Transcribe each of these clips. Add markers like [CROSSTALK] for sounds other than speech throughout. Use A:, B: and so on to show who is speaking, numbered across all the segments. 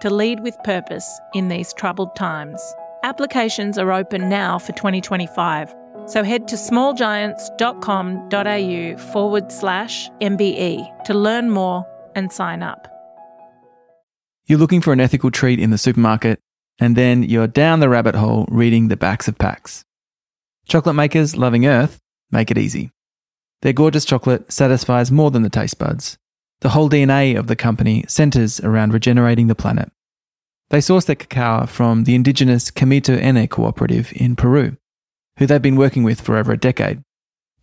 A: to lead with purpose in these troubled times. Applications are open now for 2025, so head to smallgiants.com.au forward slash MBE to learn more and sign up.
B: You're looking for an ethical treat in the supermarket, and then you're down the rabbit hole reading the backs of packs. Chocolate makers Loving Earth make it easy. Their gorgeous chocolate satisfies more than the taste buds. The whole DNA of the company centers around regenerating the planet. They source their cacao from the indigenous Kemito Ene cooperative in Peru, who they've been working with for over a decade.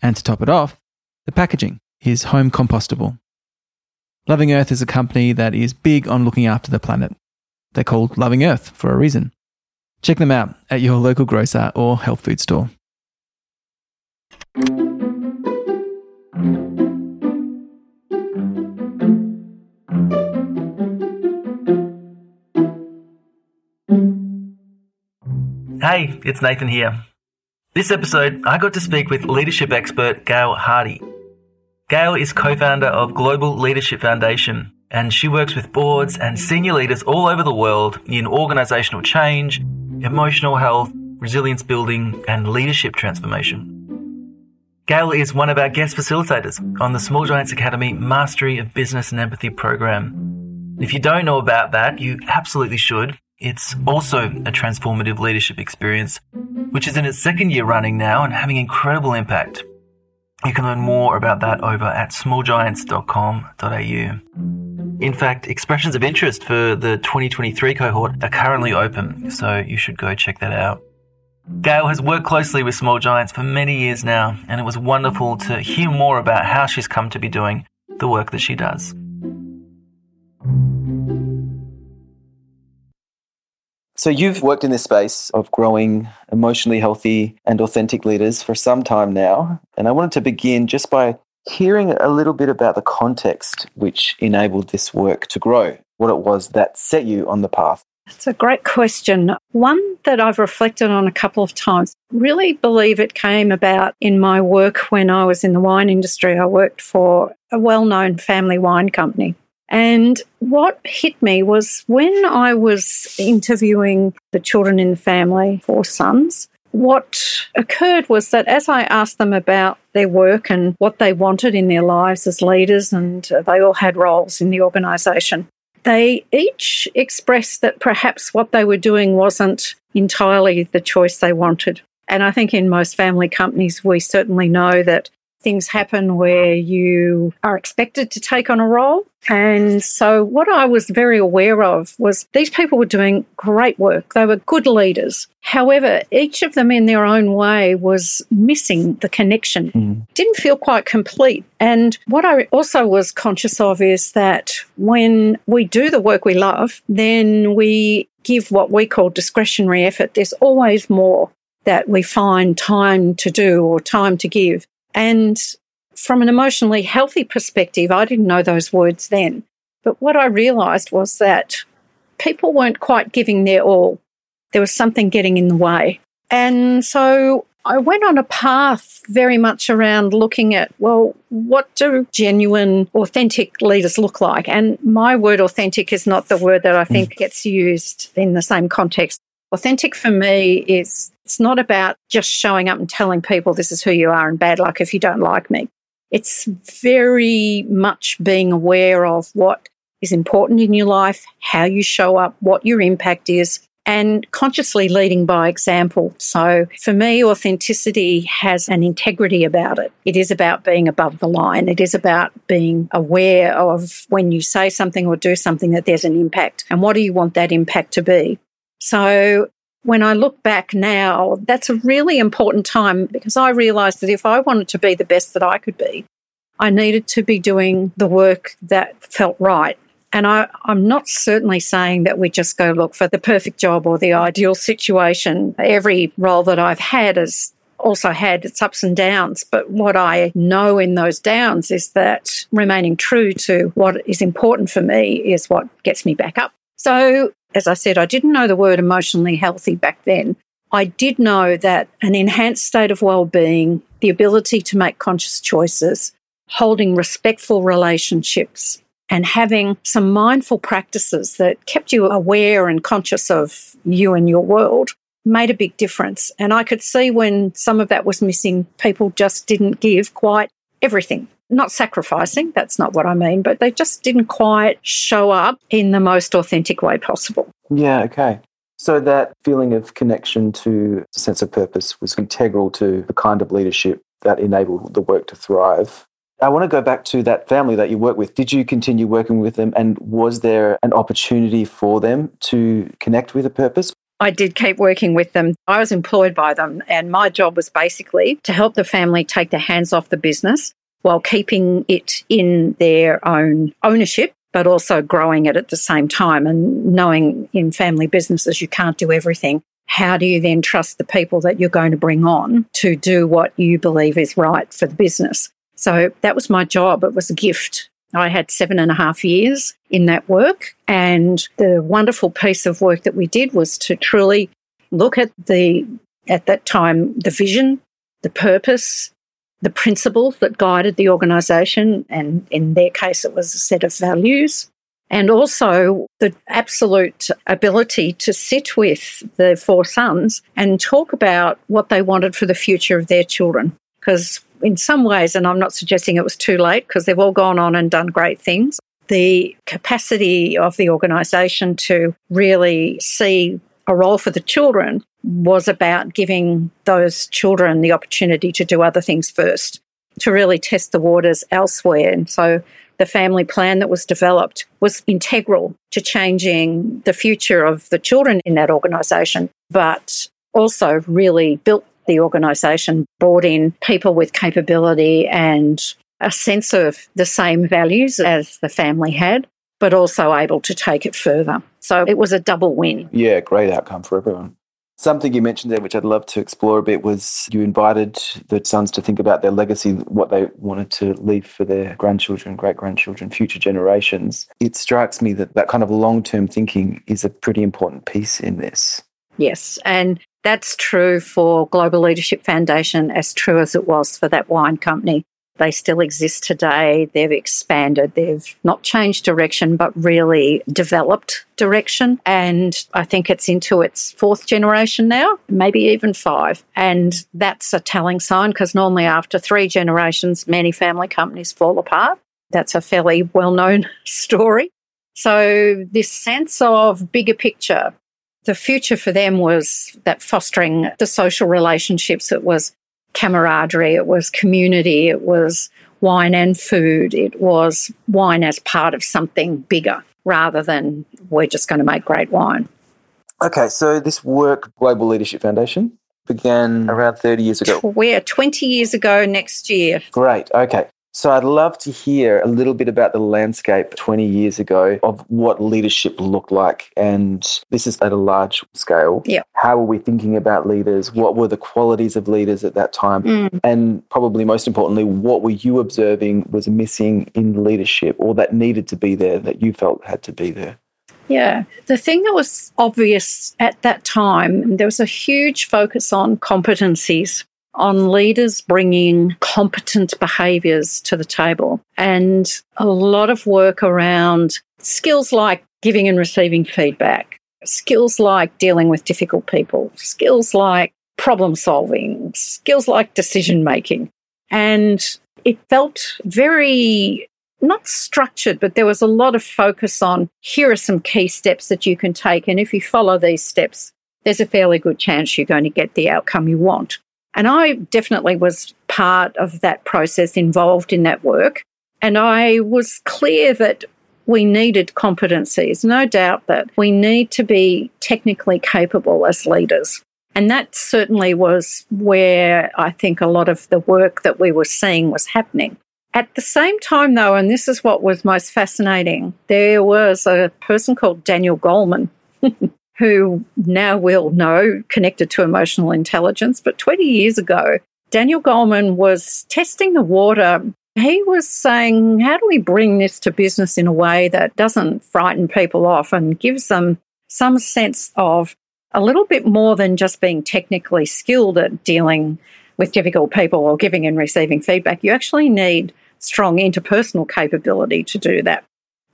B: And to top it off, the packaging is home compostable. Loving Earth is a company that is big on looking after the planet. They're called Loving Earth for a reason. Check them out at your local grocer or health food store.
C: Hey, it's Nathan here. This episode, I got to speak with leadership expert Gayle Hardie. Gayle is co founder of Global Leadership Foundation, and she works with boards and senior leaders all over the world in organizational change, emotional health, resilience building, and leadership transformation. Gayle is one of our guest facilitators on the Small Giants Academy Mastery of Business and Empathy program. If you don't know about that, you absolutely should. It's also a transformative leadership experience, which is in its second year running now and having incredible impact. You can learn more about that over at smallgiants.com.au. In fact, expressions of interest for the 2023 cohort are currently open, so you should go check that out. Gayle has worked closely with Small Giants for many years now, and it was wonderful to hear more about how she's come to be doing the work that she does.
D: So you've worked in this space of growing emotionally healthy and authentic leaders for some time now. And I wanted to begin just by hearing a little bit about the context which enabled this work to grow, what it was that set you on the path.
E: It's a great question. One that I've reflected on a couple of times. Really believe it came about in my work when I was in the wine industry. I worked for a well known family wine company. And what hit me was when I was interviewing the children in the family, four sons, what occurred was that as I asked them about their work and what they wanted in their lives as leaders, and they all had roles in the organisation, they each expressed that perhaps what they were doing wasn't entirely the choice they wanted. And I think in most family companies, we certainly know that things happen where you are expected to take on a role. And so, what I was very aware of was these people were doing great work. They were good leaders. However, each of them in their own way was missing the connection, mm. didn't feel quite complete. And what I also was conscious of is that when we do the work we love, then we give what we call discretionary effort. There's always more that we find time to do or time to give. And from an emotionally healthy perspective, I didn't know those words then. But what I realized was that people weren't quite giving their all. There was something getting in the way. And so I went on a path very much around looking at, well, what do genuine, authentic leaders look like? And my word authentic is not the word that I think mm. gets used in the same context. Authentic for me is it's not about just showing up and telling people this is who you are and bad luck if you don't like me. It's very much being aware of what is important in your life, how you show up, what your impact is, and consciously leading by example. So for me, authenticity has an integrity about it. It is about being above the line. It is about being aware of when you say something or do something that there's an impact. And what do you want that impact to be? So when I look back now, that's a really important time because I realized that if I wanted to be the best that I could be, I needed to be doing the work that felt right. And I, I'm not certainly saying that we just go look for the perfect job or the ideal situation. Every role that I've had has also had its ups and downs. But what I know in those downs is that remaining true to what is important for me is what gets me back up. So, as I said, I didn't know the word emotionally healthy back then. I did know that an enhanced state of well-being, the ability to make conscious choices, holding respectful relationships, and having some mindful practices that kept you aware and conscious of you and your world made a big difference. And I could see when some of that was missing, people just didn't give quite everything. Not sacrificing, that's not what I mean, but they just didn't quite show up in the most authentic way possible.
D: Yeah, okay. So that feeling of connection to a sense of purpose was integral to the kind of leadership that enabled the work to thrive. I want to go back to that family that you work with. Did you continue working with them? And was there an opportunity for them to connect with a purpose?
E: I did keep working with them. I was employed by them, and my job was basically to help the family take their hands off the business while keeping it in their own ownership, but also growing it at the same time. And knowing in family businesses, you can't do everything. How do you then trust the people that you're going to bring on to do what you believe is right for the business? So that was my job. It was a gift. I had seven and a half years in that work. And the wonderful piece of work that we did was to truly look at the, at that time, the vision, the purpose, the principles that guided the organisation. And in their case, it was a set of values. And also the absolute ability to sit with the four sons and talk about what they wanted for the future of their children. Because in some ways, and I'm not suggesting it was too late because they've all gone on and done great things, the capacity of the organisation to really see a role for the children was about giving those children the opportunity to do other things first, to really test the waters elsewhere. And so the family plan that was developed was integral to changing the future of the children in that organisation, but also really built the organisation brought in people with capability and a sense of the same values as the family had, but also able to take it further. So it was a double win.
D: Yeah, great outcome for everyone. Something you mentioned there, which I'd love to explore a bit, was you invited the sons to think about their legacy, what they wanted to leave for their grandchildren, great grandchildren, future generations. It strikes me that that kind of long term thinking is a pretty important piece in this.
E: Yes. And that's true for Global Leadership Foundation, as true as it was for that wine company. They still exist today. They've expanded. They've not changed direction, but really developed direction. And I think it's into its fourth generation now, maybe even five. And that's a telling sign because normally after three generations, many family companies fall apart. That's a fairly well known [LAUGHS] story. So, this sense of bigger picture, the future for them was that fostering the social relationships. It was camaraderie, it was community, it was wine and food, it was wine as part of something bigger rather than we're just going to make great wine.
D: Okay, so this work, Global Leadership Foundation, began around 30 years ago.
E: We're 20 years ago next year.
D: Great, okay. So I'd love to hear a little bit about the landscape 20 years ago of what leadership looked like. And this is at a large scale.
E: Yeah.
D: How were we thinking about leaders? What were the qualities of leaders at that time?
E: Mm.
D: And probably most importantly, what were you observing was missing in leadership or that needed to be there that you felt had to be there?
E: Yeah. The thing that was obvious at that time, there was a huge focus on competencies on leaders bringing competent behaviours to the table and a lot of work around skills like giving and receiving feedback, skills like dealing with difficult people, skills like problem solving, skills like decision making. And it felt very not structured, but there was a lot of focus on here are some key steps that you can take. And if you follow these steps, there's a fairly good chance you're going to get the outcome you want. And I definitely was part of that process involved in that work. And I was clear that we needed competencies, no doubt that we need to be technically capable as leaders. And that certainly was where I think a lot of the work that we were seeing was happening. At the same time, though, and this is what was most fascinating, there was a person called Daniel Goleman, [LAUGHS] who now we'll know connected to emotional intelligence. But 20 years ago, Daniel Goleman was testing the water. He was saying, How do we bring this to business in a way that doesn't frighten people off and gives them some sense of a little bit more than just being technically skilled at dealing with difficult people or giving and receiving feedback? You actually need strong interpersonal capability to do that.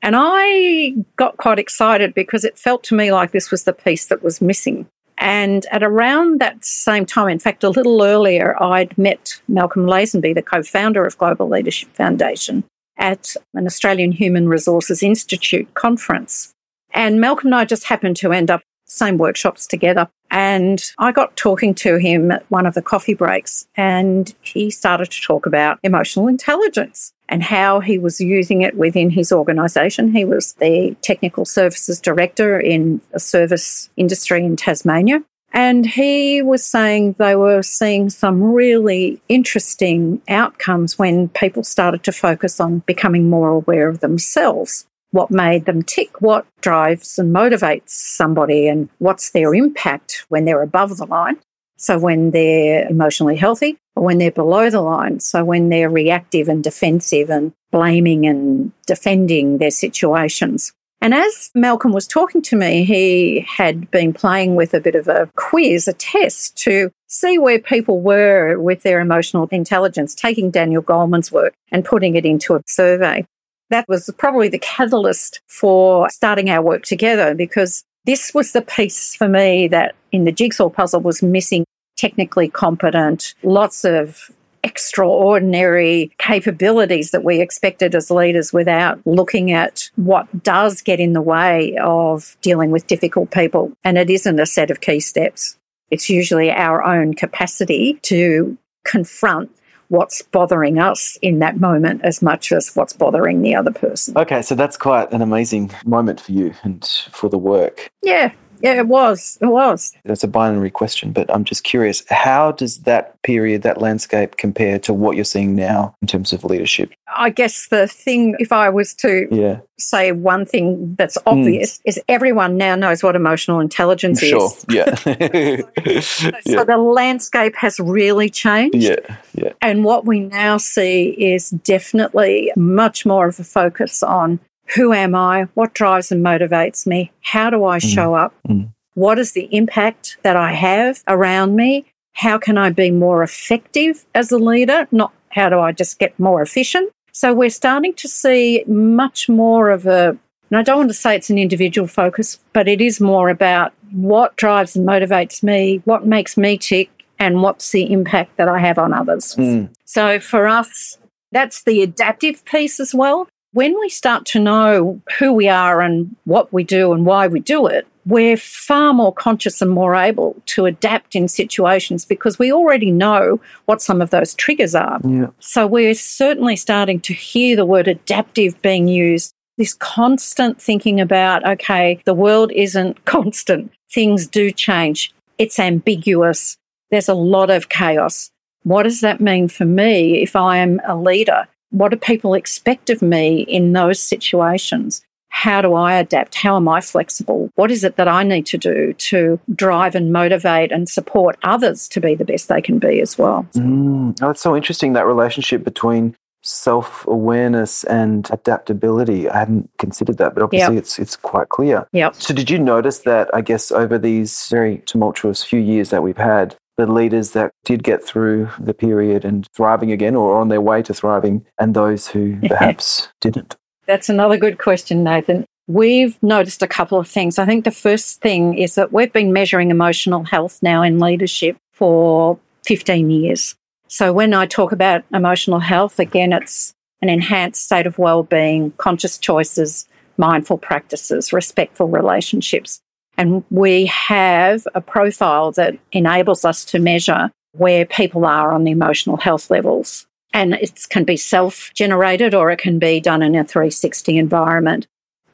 E: And I got quite excited because it felt to me like this was the piece that was missing. And at around that same time, in fact, a little earlier, I'd met Malcolm Lazenby, the co founder of Global Leadership Foundation, at an Australian Human Resources Institute conference. And Malcolm and I just happened to end up same workshops together. And I got talking to him at one of the coffee breaks, and he started to talk about emotional intelligence and how he was using it within his organization. He was the technical services director in a service industry in Tasmania. And he was saying they were seeing some really interesting outcomes when people started to focus on becoming more aware of themselves. What made them tick? What drives and motivates somebody? And what's their impact when they're above the line? So when they're emotionally healthy or when they're below the line. So when they're reactive and defensive and blaming and defending their situations. And as Malcolm was talking to me, he had been playing with a bit of a quiz, a test to see where people were with their emotional intelligence, taking Daniel Goleman's work and putting it into a survey. That was probably the catalyst for starting our work together because this was the piece for me that in the jigsaw puzzle was missing technically competent, lots of extraordinary capabilities that we expected as leaders without looking at what does get in the way of dealing with difficult people. And it isn't a set of key steps. It's usually our own capacity to confront what's bothering us in that moment as much as what's bothering the other person.
D: Okay, so that's quite an amazing moment for you and for the work.
E: Yeah, yeah, it was. It was.
D: That's a binary question, but I'm just curious how does that period, that landscape compare to what you're seeing now in terms of leadership?
E: I guess the thing, if I was to
D: yeah.
E: say one thing that's obvious, mm. is everyone now knows what emotional intelligence
D: sure.
E: is.
D: Yeah. [LAUGHS] [LAUGHS]
E: so, yeah. the landscape has really changed.
D: Yeah. Yeah.
E: And what we now see is definitely much more of a focus on who am I? What drives and motivates me? How do I mm. show up?
D: Mm.
E: What is the impact that I have around me? How can I be more effective as a leader? Not how do I just get more efficient? So we're starting to see much more of a, and I don't want to say it's an individual focus, but it is more about what drives and motivates me, what makes me tick, and what's the impact that I have on others.
D: Mm.
E: So for us, that's the adaptive piece as well when we start to know who we are and what we do and why we do it, we're far more conscious and more able to adapt in situations because we already know what some of those triggers are.
D: Yeah.
E: So we're certainly starting to hear the word adaptive being used. This constant thinking about, okay, the world isn't [LAUGHS] constant, things do change, it's ambiguous, there's a lot of chaos. What does that mean for me if I am a leader? What do people expect of me in those situations? How do I adapt? How am I flexible? What is it that I need to do to drive and motivate and support others to be the best they can be as well?
D: Mm, oh, that's so interesting that relationship between self awareness and adaptability. I hadn't considered that, but obviously yep. it's it's quite clear.
E: Yep.
D: So did you notice that I guess over these very tumultuous few years that we've had, the leaders that did get through the period and thriving again or on their way to thriving, and those who [LAUGHS] perhaps didn't?
E: That's another good question, Nathan. We've noticed a couple of things. I think the first thing is that we've been measuring emotional health now in leadership for 15 years. So when I talk about emotional health, again, it's an enhanced state of well-being, conscious choices, mindful practices, respectful relationships. And we have a profile that enables us to measure where people are on the emotional health levels. And it can be self generated or it can be done in a 360 environment.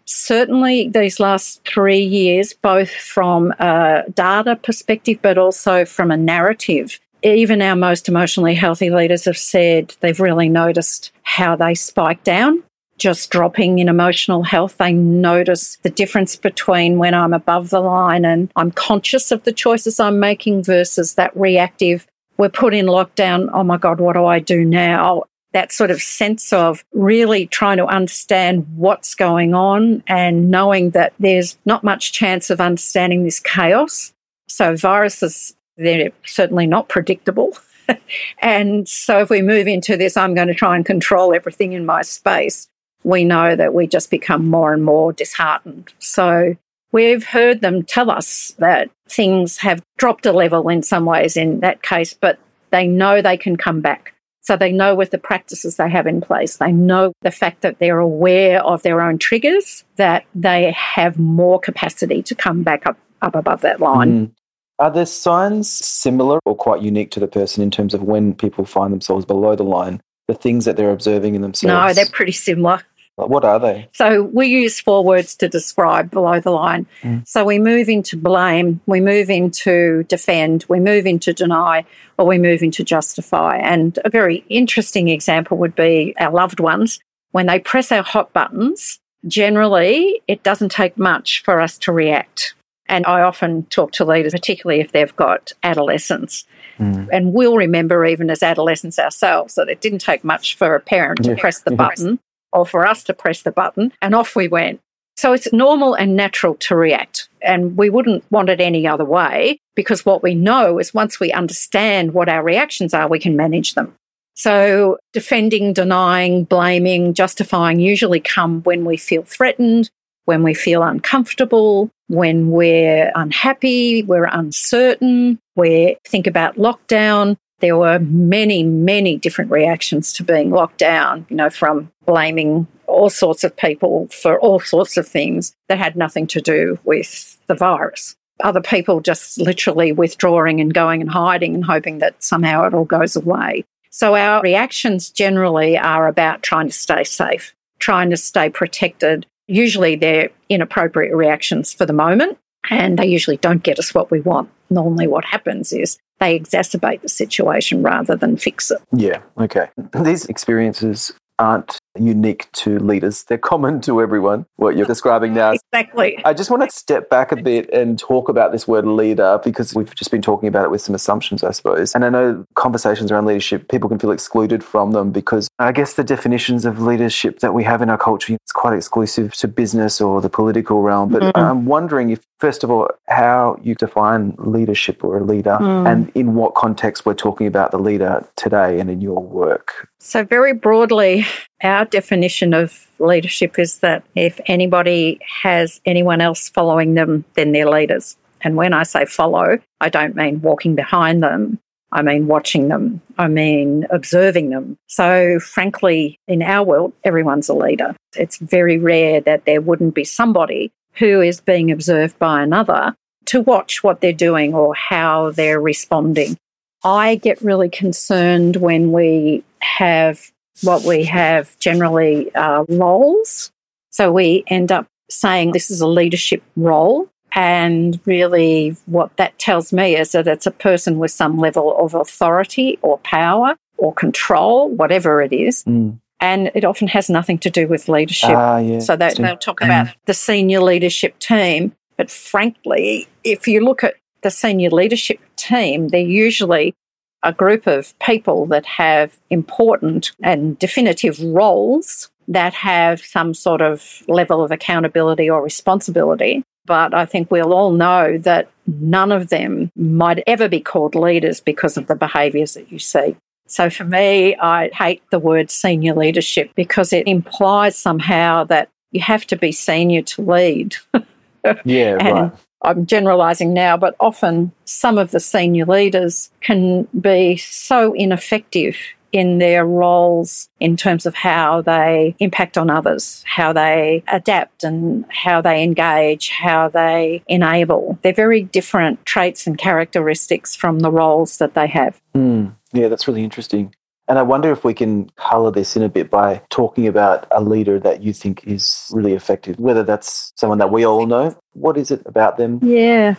E: Certainly, these last three years, both from a data perspective, but also from a narrative even our most emotionally healthy leaders have said they've really noticed how they spike down just dropping in emotional health. They notice the difference between when I'm above the line and I'm conscious of the choices I'm making versus that reactive, we're put in lockdown. Oh my God, what do I do now? That sort of sense of really trying to understand what's going on and knowing that there's not much chance of understanding this chaos. So viruses, they're certainly not predictable. [LAUGHS] and so if we move into this, I'm going to try and control everything in my space we know that we just become more and more disheartened. So we've heard them tell us that things have dropped a level in some ways in that case, but they know they can come back. So they know with the practices they have in place, they know the fact that they're aware of their own triggers, that they have more capacity to come back up, up above that line.
D: Mm. Are there signs similar or quite unique to the person in terms of when people find themselves below the line the things that they're observing in themselves?
E: No, they're pretty similar.
D: What are they?
E: So we use four words to describe below the line. Mm. So we move into blame, we move into defend, we move into deny, or we move into justify. And a very interesting example would be our loved ones. When they press our hot buttons, generally it doesn't take much for us to react. And I often talk to leaders, particularly if they've got adolescents. Mm. And we'll remember, even as adolescents ourselves, that it didn't take much for a parent to press the button or for us to press the button, and off we went. So it's normal and natural to react. And we wouldn't want it any other way because what we know is once we understand what our reactions are, we can manage them. So defending, denying, blaming, justifying usually come when we feel threatened, when we feel uncomfortable, when we're unhappy, we're uncertain, we think about lockdown. There were many, many different reactions to being locked down, you know, from blaming all sorts of people for all sorts of things that had nothing to do with the virus. Other people just literally withdrawing and going and hiding and hoping that somehow it all goes away. So our reactions generally are about trying to stay safe, trying to stay protected, Usually they're inappropriate reactions for the moment and they usually don't get us what we want. Normally, what happens is they exacerbate the situation rather than fix it.
D: Yeah, okay. These experiences aren't unique to leaders. They're common to everyone, what you're describing now.
E: Exactly.
D: I just want to step back a bit and talk about this word leader because we've just been talking about it with some assumptions, I suppose. And I know conversations around leadership, people can feel excluded from them because I guess the definitions of leadership that we have in our culture is quite exclusive to business or the political realm. But mm-hmm. I'm wondering if, first of all, how you define leadership or a leader mm. and in what context we're talking about the leader today and in your work.
E: So, very broadly, our definition of leadership is that if anybody has anyone else following them, then they're leaders. And when I say follow, I don't mean walking behind them. I mean watching them. I mean observing them. So, frankly, in our world, everyone's a leader. It's very rare that there wouldn't be somebody who is being observed by another to watch what they're doing or how they're responding. I get really concerned when we have what we have generally uh, roles. So we end up saying this is a leadership role. And really, what that tells me is that it's a person with some level of authority or power or control, whatever it is. Mm. And it often has nothing to do with leadership.
D: Ah, yeah.
E: So they, they'll talk about the senior leadership team. But frankly, if you look at the senior leadership team, they're usually a group of people that have important and definitive roles that have some sort of level of accountability or responsibility. But I think we'll all know that none of them might ever be called leaders because of the behaviours that you see. So for me, I hate the word senior leadership because it implies somehow that you have to be senior to lead. [LAUGHS]
D: yeah, right.
E: I'm generalizing now, but often some of the senior leaders can be so ineffective in their roles in terms of how they impact on others, how they adapt and how they engage, how they enable. They're very different traits and characteristics from the roles that they have.
D: Mm, yeah, that's really interesting. And I wonder if we can color this in a bit by talking about a leader that you think is really effective, whether that's someone that we all know. What is it about them?
E: Yeah.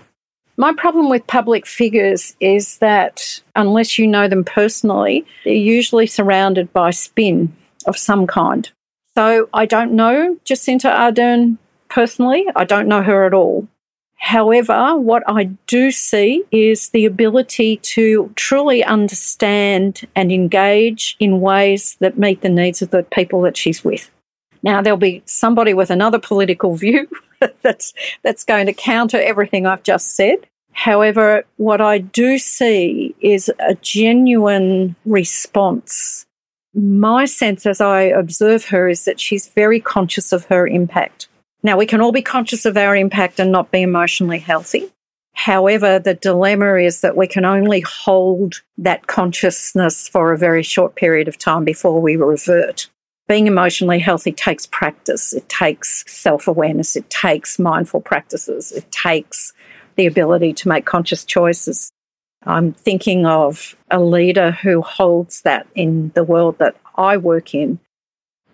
E: My problem with public figures is that unless you know them personally, they're usually surrounded by spin of some kind. So I don't know Jacinda Ardern personally. I don't know her at all. However, what I do see is the ability to truly understand and engage in ways that meet the needs of the people that she's with. Now, there'll be somebody with another political view [LAUGHS] that's, that's going to counter everything I've just said. However, what I do see is a genuine response. My sense as I observe her is that she's very conscious of her impact. Now, we can all be conscious of our impact and not be emotionally healthy. However, the dilemma is that we can only hold that consciousness for a very short period of time before we revert. Being emotionally healthy takes practice. It takes self awareness. It takes mindful practices. It takes the ability to make conscious choices. I'm thinking of a leader who holds that in the world that I work in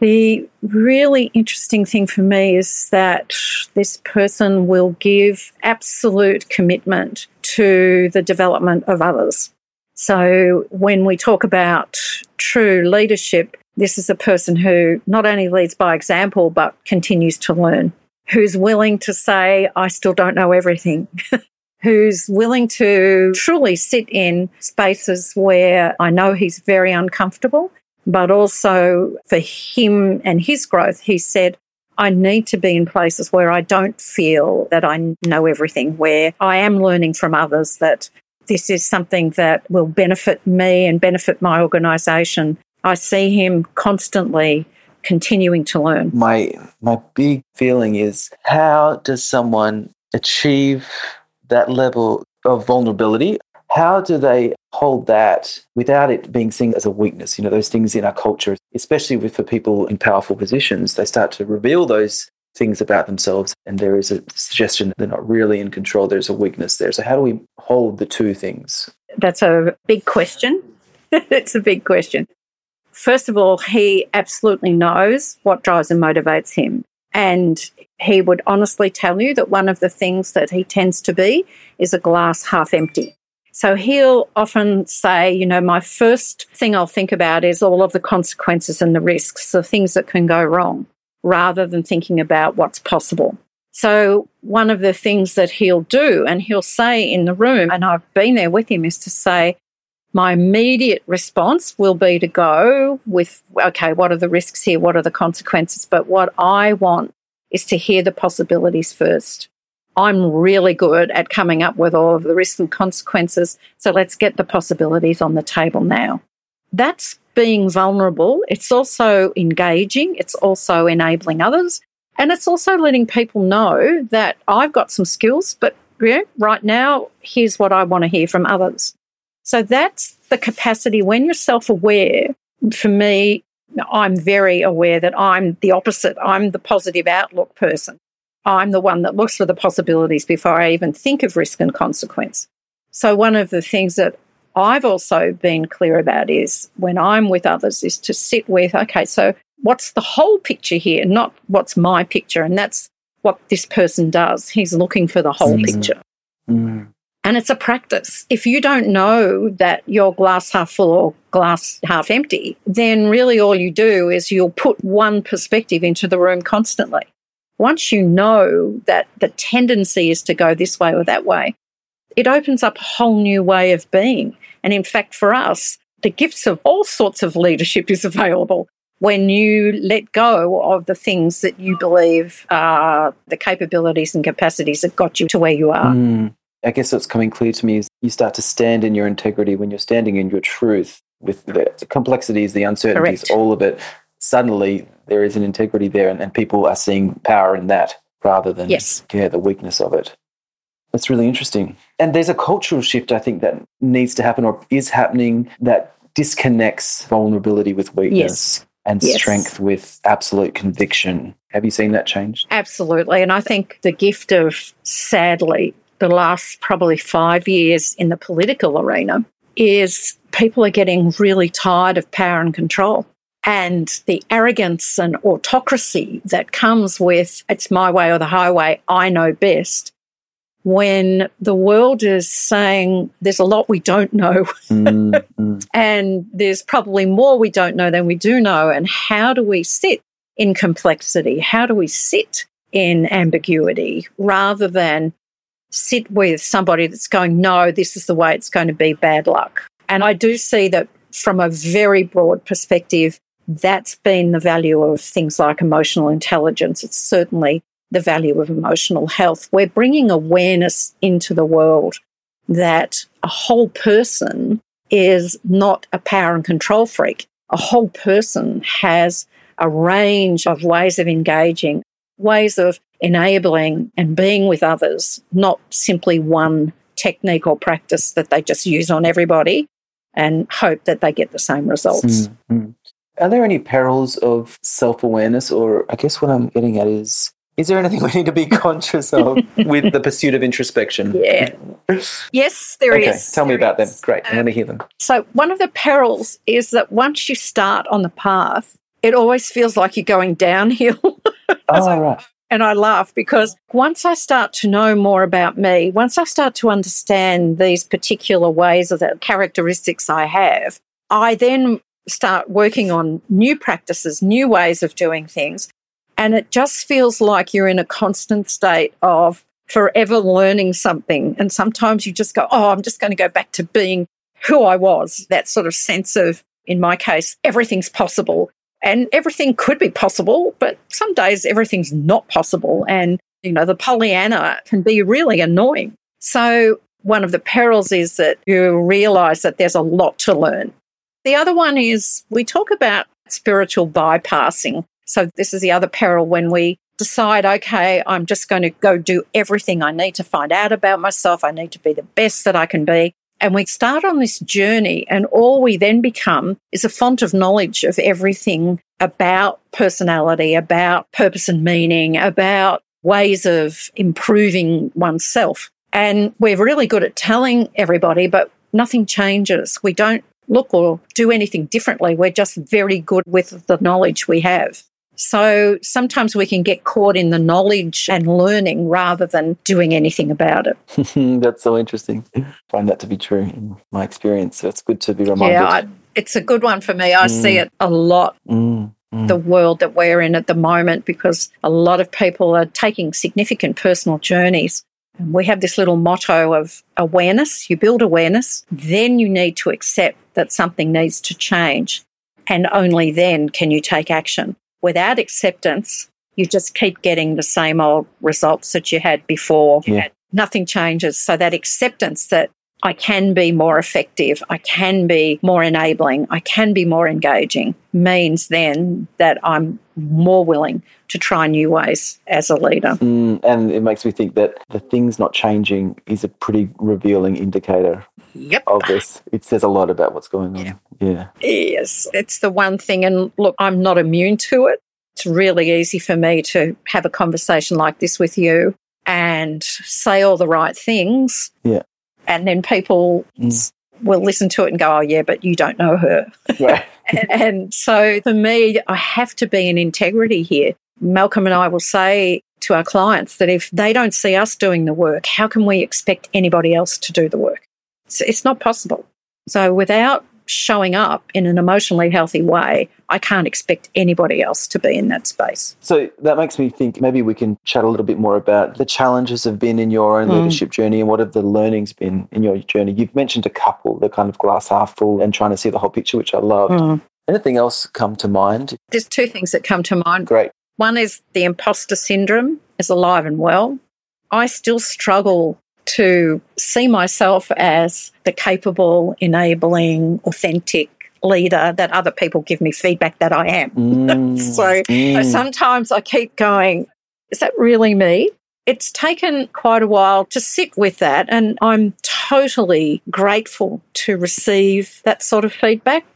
E: the really interesting thing for me is that this person will give absolute commitment to the development of others. So when we talk about true leadership, this is a person who not only leads by example, but continues to learn, who's willing to say, I still don't know everything. [LAUGHS] who's willing to truly sit in spaces where I know he's very uncomfortable but also for him and his growth, he said, I need to be in places where I don't feel that I know everything, where I am learning from others that this is something that will benefit me and benefit my organisation. I see him constantly continuing to learn.
D: My my big feeling is how does someone achieve that level of vulnerability? How do they hold that without it being seen as a weakness? You know, those things in our culture, especially with, for people in powerful positions, they start to reveal those things about themselves and there is a suggestion that they're not really in control. There's a weakness there. So how do we hold the two things?
E: That's a big question. [LAUGHS] it's a big question. First of all, he absolutely knows what drives and motivates him. And he would honestly tell you that one of the things that he tends to be is a glass half empty. So he'll often say, you know, my first thing I'll think about is all of the consequences and the risks, the things that can go wrong, rather than thinking about what's possible. So one of the things that he'll do, and he'll say in the room, and I've been there with him, is to say, my immediate response will be to go with, okay, what are the risks here? What are the consequences? But what I want is to hear the possibilities first. I'm really good at coming up with all of the risks and consequences. So let's get the possibilities on the table now. That's being vulnerable. It's also engaging. It's also enabling others. And it's also letting people know that I've got some skills, but yeah, right now, here's what I want to hear from others. So that's the capacity when you're self aware. For me, I'm very aware that I'm the opposite. I'm the positive outlook person. I'm the one that looks for the possibilities before I even think of risk and consequence. So, one of the things that I've also been clear about is when I'm with others, is to sit with, okay, so what's the whole picture here, not what's my picture? And that's what this person does. He's looking for the whole mm. picture. Mm. And it's a practice. If you don't know that you're glass half full or glass half empty, then really all you do is you'll put one perspective into the room constantly once you know that the tendency is to go this way or that way, it opens up a whole new way of being. And in fact, for us, the gifts of all sorts of leadership is [LAUGHS] available when you let go of the things that you believe are the capabilities and capacities that got you to where you are. Mm.
D: I guess what's coming clear to me is you start to stand in your integrity when you're standing in your truth with the complexities, the uncertainties, Correct. all of it. Suddenly, there is an integrity there, and, and people are seeing power in that rather than
E: yes.
D: yeah, the weakness of it. That's really interesting. And there's a cultural shift, I think, that needs to happen or is happening that disconnects vulnerability with weakness.
E: Yes.
D: And yes. strength with absolute conviction. Have you seen that change?
E: Absolutely. And I think the gift of, sadly, the last probably five years in the political arena is people are getting really tired of power and control and the arrogance and autocracy that comes with it's my way or the highway, I know best. when the world is saying there's a lot we don't know
D: Mm, mm. [LAUGHS]
E: and there's probably more we don't know than we do know. And how do we sit in complexity? How do we sit in ambiguity rather than sit with somebody that's going, no, this is the way it's going to be, bad luck? And I do see that from a very broad perspective, that's been the value of things like emotional intelligence. It's certainly the value of emotional health. We're bringing awareness into the world that a whole person is not a power and control freak. A whole person has a range of ways of engaging, ways of enabling and being with others, not simply one technique or practice that they just use on everybody and hope that they get the same results.
D: Mm, mm. Are there any perils of self awareness? Or I guess what I'm getting at is is there anything [LAUGHS] we need to be conscious of with the pursuit of introspection?
E: Yeah. Yes, there is.
D: okay, tell me
E: There
D: about them.
E: is.
D: Great, I
E: Um,
D: want to hear them.
E: So, one of the perils is that once you start on the path, it always feels like you're going downhill. [LAUGHS]
D: Oh, right.
E: And I laugh because once I start to know more about me, once I start to understand these particular ways of the characteristics I have, I then start working on new practices, new ways of doing things. And it just feels like you're in a constant state of forever learning something. And sometimes you just go, oh, I'm just going to go back to being who I was. That sort of sense of, in my case, everything's possible. And everything could be possible, but some days everything's not possible. And, you know, the Pollyanna can be really annoying. So, one of the perils is that you realize that there's a lot to learn. The other one is we talk about spiritual bypassing. So, this is the other peril when we decide, okay, I'm just going to go do everything I need to find out about myself. I need to be the best that I can be. And we start on this journey, and all we then become is a font of knowledge of everything about personality, about purpose and meaning, about ways of improving oneself. And we're really good at telling everybody, but nothing changes. We don't look or do anything differently. We're just very good with the knowledge we have. So sometimes we can get caught in the knowledge and learning rather than doing anything about it. [LAUGHS]
D: That's so interesting. I find that to be true in my experience. So it's good to be reminded.
E: Yeah, I, it's a good one for me. I see it a lot,
D: Mm, mm.
E: the world that we're in at the moment, because a lot of people are taking significant personal journeys. And we have this little motto of awareness. You build awareness, then you need to accept that something needs to change. And only then can you take action. Without acceptance, you just keep getting the same old results that you had before.
D: Yeah.
E: Nothing changes. So that acceptance that I can be more effective, I can be more enabling, I can be more engaging means then that I'm more willing to try new ways as a leader.
D: Mm, and it makes me think that the things not changing is a pretty revealing indicator
E: Yep.
D: of this. It says a lot about what's going on. Yeah.
E: Yes, it's the one thing. And look, I'm not immune to it. It's really easy for me to have a conversation like this with you and say all the right things.
D: Yeah.
E: And then people
D: Mm.
E: s- will listen to it and go, oh, yeah, but you don't know her. [LAUGHS] And, and so for me, I have to be in integrity here. Malcolm and I will say to our clients that if they don't see us doing the work, how can we expect anybody else to do the work? It's, it's not possible. So without showing up in an emotionally healthy way, I can't expect anybody else to be in that space.
D: So that makes me think maybe we can chat a little bit more about the challenges have been in your own
E: Mm.
D: leadership journey and what have the learnings been in your journey. You've mentioned a couple, the kind of glass half full and trying to see the whole picture, which I loved. Anything else come to mind?
E: There's two things that come to mind.
D: Great.
E: One is the imposter syndrome is alive and well. I still struggle to see myself as the capable, enabling, authentic leader that other people give me feedback that I am.
D: Mm, [LAUGHS]
E: So, so
D: mm.
E: sometimes I keep going, is that really me? It's taken quite a while to sit with that, and I'm totally grateful to receive that sort of feedback.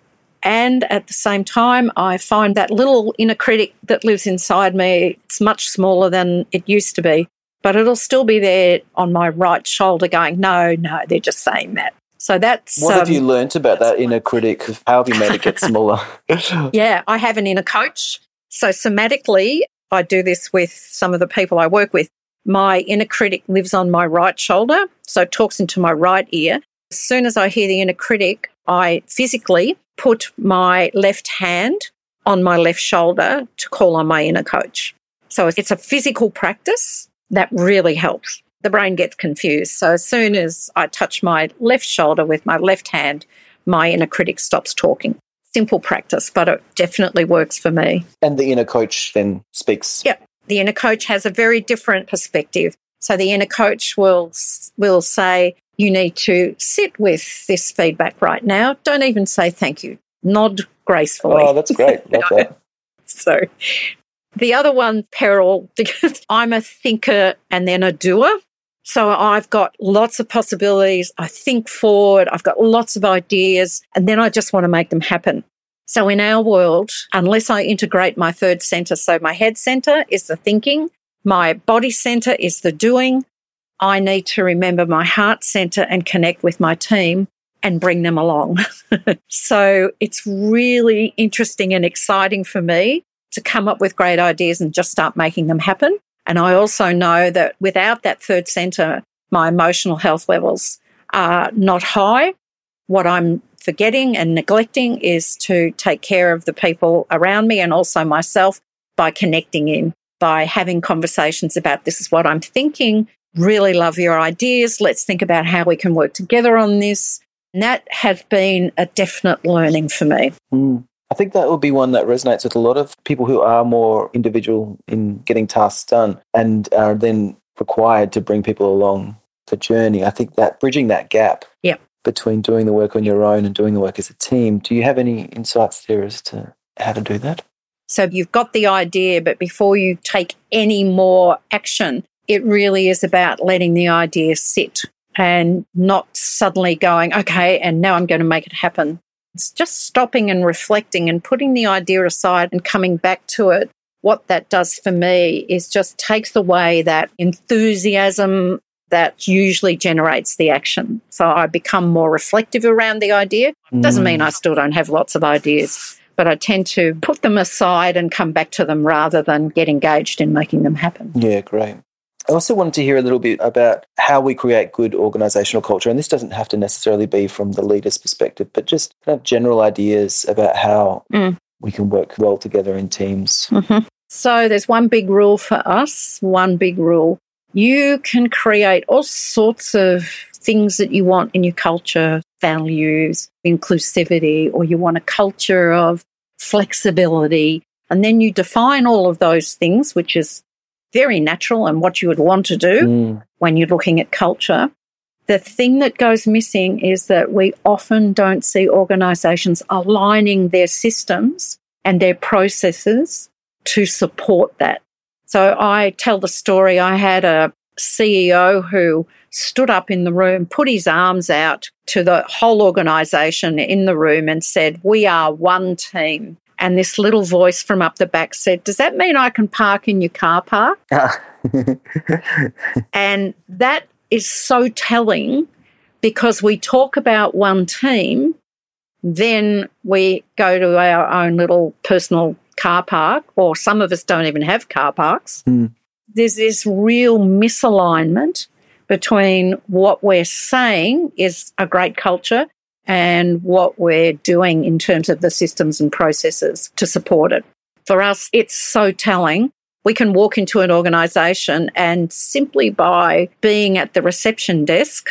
E: And at the same time, I find that little inner critic that lives inside me, it's much smaller than it used to be, but it'll still be there on my right shoulder going, no, no, they're just saying that. So that's.
D: What have
E: um,
D: you learnt about that inner critic? How have you made it get smaller? [LAUGHS]
E: yeah, I have an inner coach. So somatically, I do this with some of the people I work with. My inner critic lives on my right shoulder, so it talks into my right ear. As soon as I hear the inner critic, I physically put my left hand on my left shoulder to call on my inner coach. So it's a physical practice that really helps. The brain gets confused. So as soon as I touch my left shoulder with my left hand, my inner critic stops talking. Simple practice, but it definitely works for me.
D: And the inner coach then speaks.
E: Yeah. The inner coach has a very different perspective. So the inner coach will will say, you need to sit with this feedback right now. Don't even say thank you. Nod gracefully.
D: Oh, that's great. [LAUGHS] Love that.
E: so the other one, peril, [LAUGHS] because I'm a thinker and then a doer. So I've got lots of possibilities. I think forward. I've got lots of ideas and then I just want to make them happen. So in our world, unless I integrate my third center, so my head center is the thinking, my body center is the doing. I need to remember my heart center and connect with my team and bring them along. [LAUGHS] so it's really interesting and exciting for me to come up with great ideas and just start making them happen. And I also know that without that third center, my emotional health levels are not high. What I'm forgetting and neglecting is to take care of the people around me and also myself by connecting in, by having conversations about this is what I'm thinking. Really love your ideas. Let's think about how we can work together on this. And that has been a definite learning for me.
D: Mm. I think that would be one that resonates with a lot of people who are more individual in getting tasks done and are then required to bring people along the journey. I think that bridging that gap between doing the work on your own and doing the work as a team. Do you have any insights there as to how to do that?
E: So you've got the idea, but before you take any more action, it really is about letting the idea sit and not suddenly going, okay, and now I'm going to make it happen. It's just stopping and reflecting and putting the idea aside and coming back to it. What that does for me is just takes away that enthusiasm that usually generates the action. So I become more reflective around the idea. Doesn't mean I still don't have lots of ideas, but I tend to put them aside and come back to them rather than get engaged in making them happen.
D: Yeah, great. I also wanted to hear a little bit about how we create good organizational culture. And this doesn't have to necessarily be from the leader's perspective, but just kind of general ideas about how mm. we can work well together in teams.
E: Mm-hmm. So there's one big rule for us, one big rule. You can create all sorts of things that you want in your culture, values, inclusivity, or you want a culture of flexibility. And then you define all of those things, which is very natural and what you would want to do mm. when you're looking at culture. The thing that goes missing is that we often don't see organizations aligning their systems and their processes to support that. So I tell the story. I had a CEO who stood up in the room, put his arms out to the whole organization in the room and said, We are one team. And this little voice from up the back said, Does that mean I can park in your car park? [LAUGHS] and that is so telling because we talk about one team, then we go to our own little personal car park, or some of us don't even have car parks. Mm. There's this real misalignment between what we're saying is a great culture and what we're doing in terms of the systems and processes to support it. For us, it's so telling. We can walk into an organization and simply by being at the reception desk,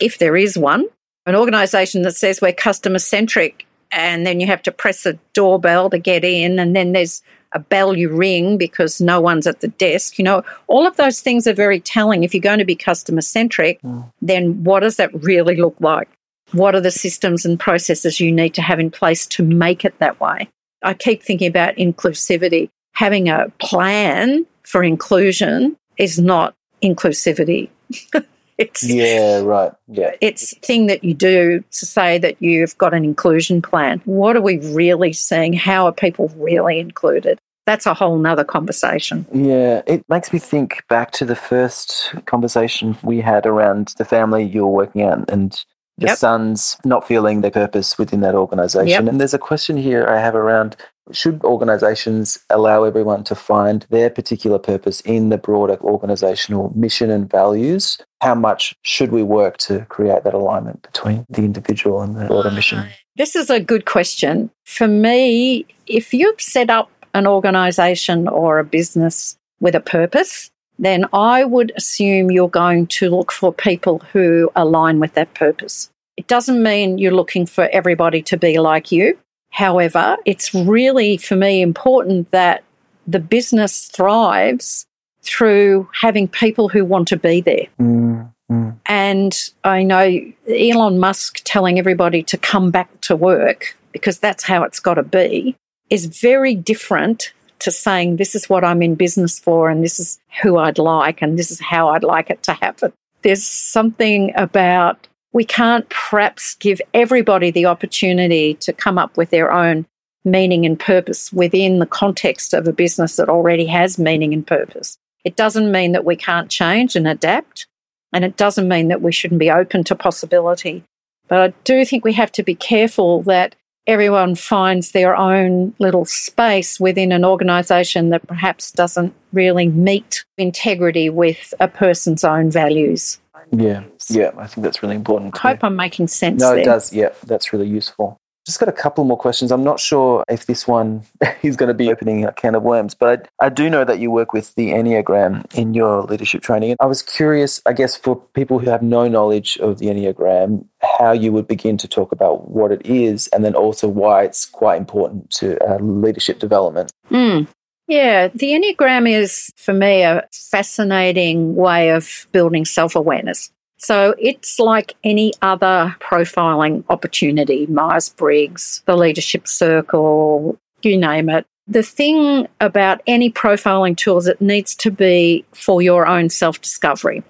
E: if there is one, an organization that says we're customer centric and then you have to press a doorbell to get in and then there's a bell you ring because no one's at the desk. You know, all of those things are very telling. If you're going to be customer centric, mm. then what does that really look like? What are the systems and processes you need to have in place to make it that way? I keep thinking about inclusivity. Having a plan for inclusion is not inclusivity. [LAUGHS]
D: it's yeah, right. Yeah,
E: it's thing that you do to say that you've got an inclusion plan. What are we really seeing? How are people really included? That's a whole nother conversation.
D: Yeah, it makes me think back to the first conversation we had around the family you were working at and the yep. sons not feeling their purpose within that organization. Yep. And there's a question here I have around Should organizations allow everyone to find their particular purpose in the broader organizational mission and values? How much should we work to create that alignment between the individual and the broader mission?
E: Ah, this is a good question. For me, if you've set up an organization or a business with a purpose, then I would assume you're going to look for people who align with that purpose. It doesn't mean you're looking for everybody to be like you. However, it's really for me important that the business thrives through having people who want to be there.
D: Mm, mm.
E: And I know Elon Musk telling everybody to come back to work because that's how it's got to be is very different to saying this is what I'm in business for and this is who I'd like and this is how I'd like it to happen. There's something about we can't perhaps give everybody the opportunity to come up with their own meaning and purpose within the context of a business that already has meaning and purpose. It doesn't mean that we can't change and adapt, and it doesn't mean that we shouldn't be open to possibility. But I do think we have to be careful that everyone finds their own little space within an organisation that perhaps doesn't really meet integrity with a person's own values.
D: Yeah, yeah, I think that's really important.
E: I hope I'm making sense.
D: No,
E: there.
D: it does. Yeah, that's really useful. Just got a couple more questions. I'm not sure if this one [LAUGHS] is going to be opening a can of worms, but I, do know that you work with the Enneagram in your leadership training. And I was curious, I guess, for people who have no knowledge of the Enneagram, how you would begin to talk about what it is and then also why it's quite important to uh, leadership development.
E: Mm. Yeah, the Enneagram is for me a fascinating way of building self awareness. So it's like any other profiling opportunity, Myers Briggs, the leadership circle, you name it. The thing about any profiling tools, it needs to be for your own self discovery.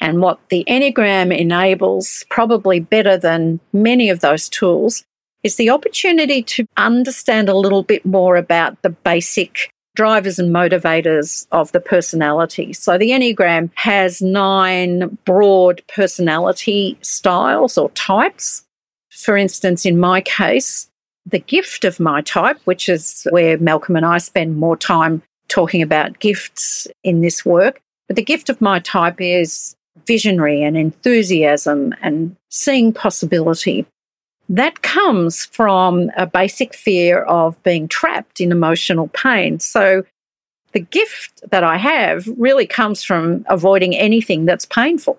E: And what the Enneagram enables, probably better than many of those tools, is the opportunity to understand a little bit more about the basic drivers and motivators of the personality. So the Enneagram has nine broad personality styles or types. For instance, in my case, the gift of my type, which is where Malcolm and I spend more time talking about gifts in this work. But the gift of my type is visionary and enthusiasm and seeing possibility. That comes from a basic fear of being trapped in emotional pain. So the gift that I have really comes from avoiding anything that's painful.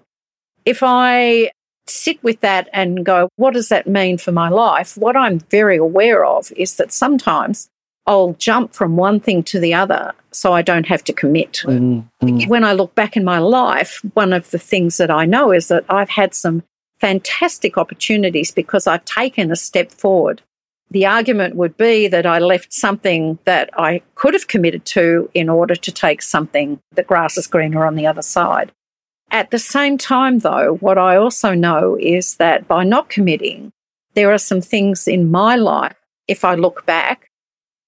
E: If I sit with that and go, what does that mean for my life? What I'm very aware of is that sometimes I'll jump from one thing to the other so I don't have to commit.
D: Mm-hmm.
E: When I look back in my life, one of the things that I know is that I've had some fantastic opportunities because I've taken a step forward. The argument would be that I left something that I could have committed to in order to take something, the grass is greener on the other side. At the same time, though, what I also know is that by not committing, there are some things in my life, if I look back,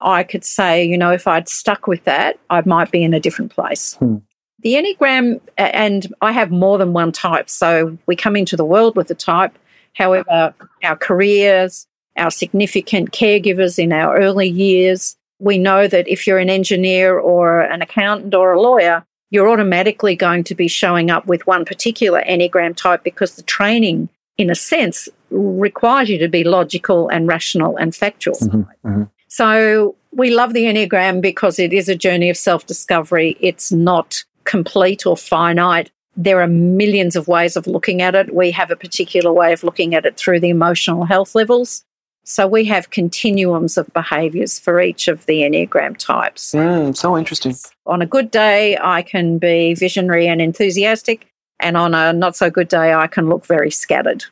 E: I could say, you know, if I'd stuck with that, I might be in a different place.
D: Hmm.
E: The Enneagram, and I have more than one type. So we come into the world with a type. However, our careers, our significant caregivers in our early years, we know that if you're an engineer or an accountant or a lawyer, you're automatically going to be showing up with one particular Enneagram type because the training, in a sense, requires you to be logical and rational and factual.
D: Mm-hmm. Mm-hmm.
E: So we love the Enneagram because it is a journey of self discovery. It's not complete or finite. There are millions of ways of looking at it. We have a particular way of looking at it through the emotional health levels. So we have continuums of behaviors for each of the Enneagram types.
D: Mm, so interesting.
E: On a good day, I can be visionary and enthusiastic. And on a not so good day, I can look very scattered.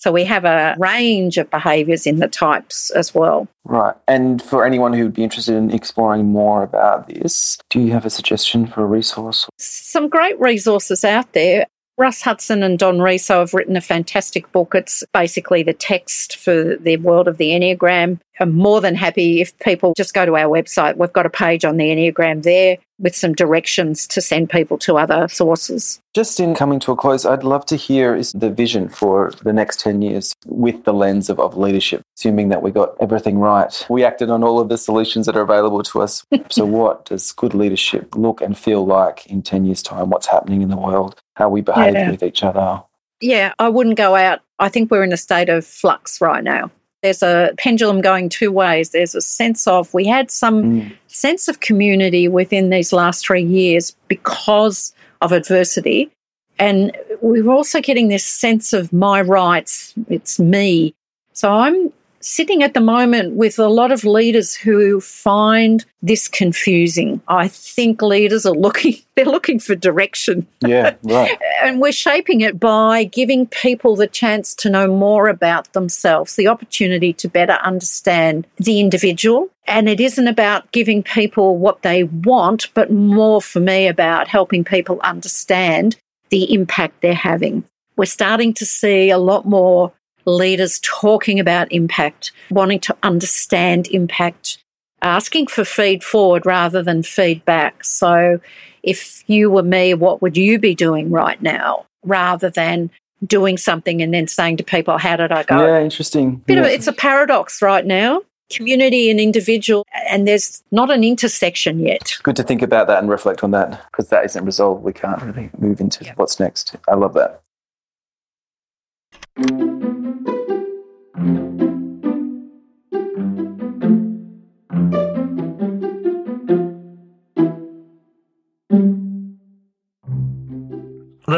E: So we have a range of behaviors in the types as well.
D: Right. And for anyone who would be interested in exploring more about this, do you have a suggestion for a resource?
E: Some great resources out there. Russ Hudson and Don Riso have written a fantastic book. It's basically the text for the world of the Enneagram. Am more than happy if people just go to our website. We've got a page on the Enneagram there with some directions to send people to other sources.
D: Just in coming to a close, I'd love to hear is the vision for the next 10 years with the lens of, of leadership, assuming that we got everything right. We acted on all of the solutions that are available to us. [LAUGHS] so, what does good leadership look and feel like in 10 years' time? What's happening in the world? How we behave yeah. with each other?
E: Yeah, I wouldn't go out. I think we're in a state of flux right now there's a pendulum going two ways. There's a sense of, we had some mm. sense of community within these last three years because of adversity. And we're also getting this sense of my rights, it's me. So I'm sitting at the moment with a lot of leaders who find this confusing. I think leaders are looking [LAUGHS] they're looking for direction.
D: Yeah, right. [LAUGHS]
E: and we're shaping it by giving people the chance to know more about themselves, the opportunity to better understand the individual. And it isn't about giving people what they want, but more for me about helping people understand the impact they're having. We're starting to see a lot more leaders talking about impact, wanting to understand impact, asking for feed forward rather than feedback. So, if you were me, what would you be doing right now rather than doing something and then saying to people, How did I go?
D: Yeah, interesting.
E: Bit
D: yeah.
E: of, it's a paradox right now. Community and individual, and there's not an intersection yet.
D: Good to think about that and reflect on that because that isn't resolved. We can't really move into yep. what's next. I love that.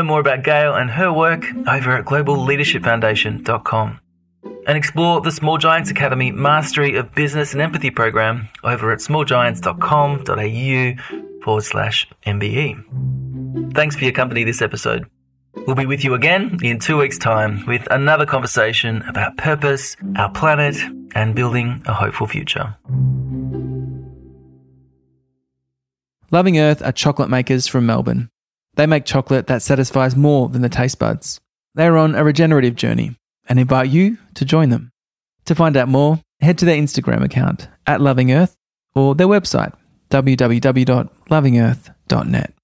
C: More about Gayle and her work over at globalleadershipfoundation.com. And explore the Small Giants Academy Mastery of Business and Empathy program over at smallgiants.com.au forward slash MBE. Thanks for your company this episode. We'll be with you again in two weeks' time with another conversation about purpose, our planet, and building a hopeful future.
B: Loving Earth are chocolate makers from Melbourne. They make chocolate that satisfies more than the taste buds. They're on a regenerative journey and invite you to join them. To find out more, head to their Instagram account at Loving Earth or their website www.lovingearth.net.